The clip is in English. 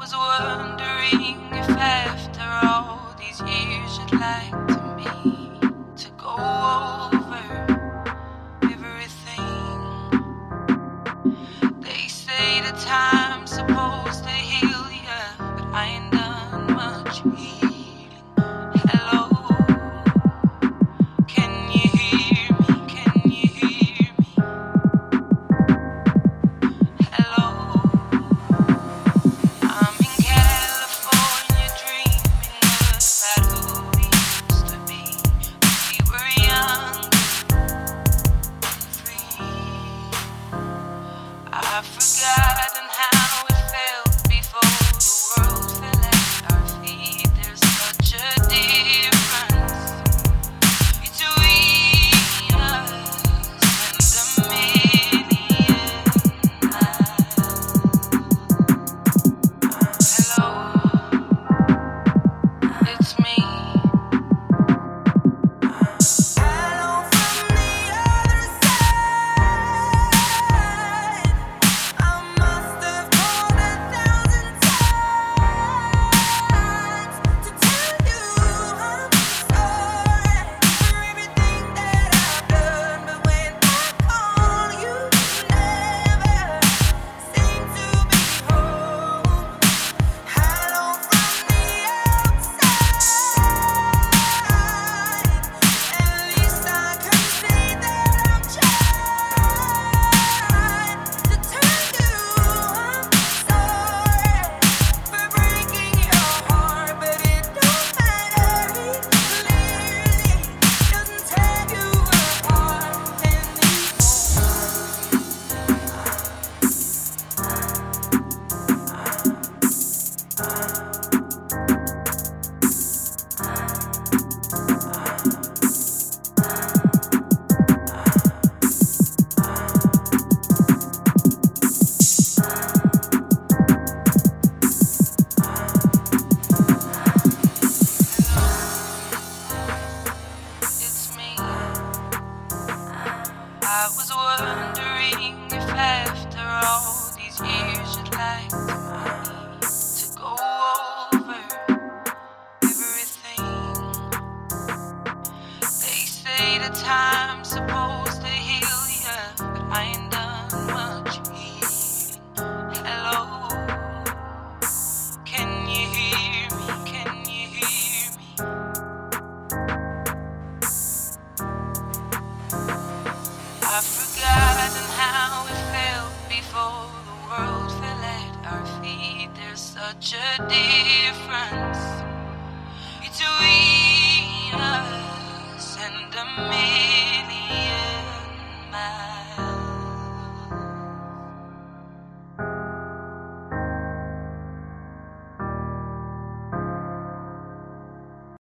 was wondering if after all these years you'd like to me to go over everything. They say the time's supposed to heal you, but I ain't done much. later time supposed to heal ya, but I ain't done much healing. Hello, can you hear me? Can you hear me? I've forgotten how it felt before the world fell at our feet. There's such a difference.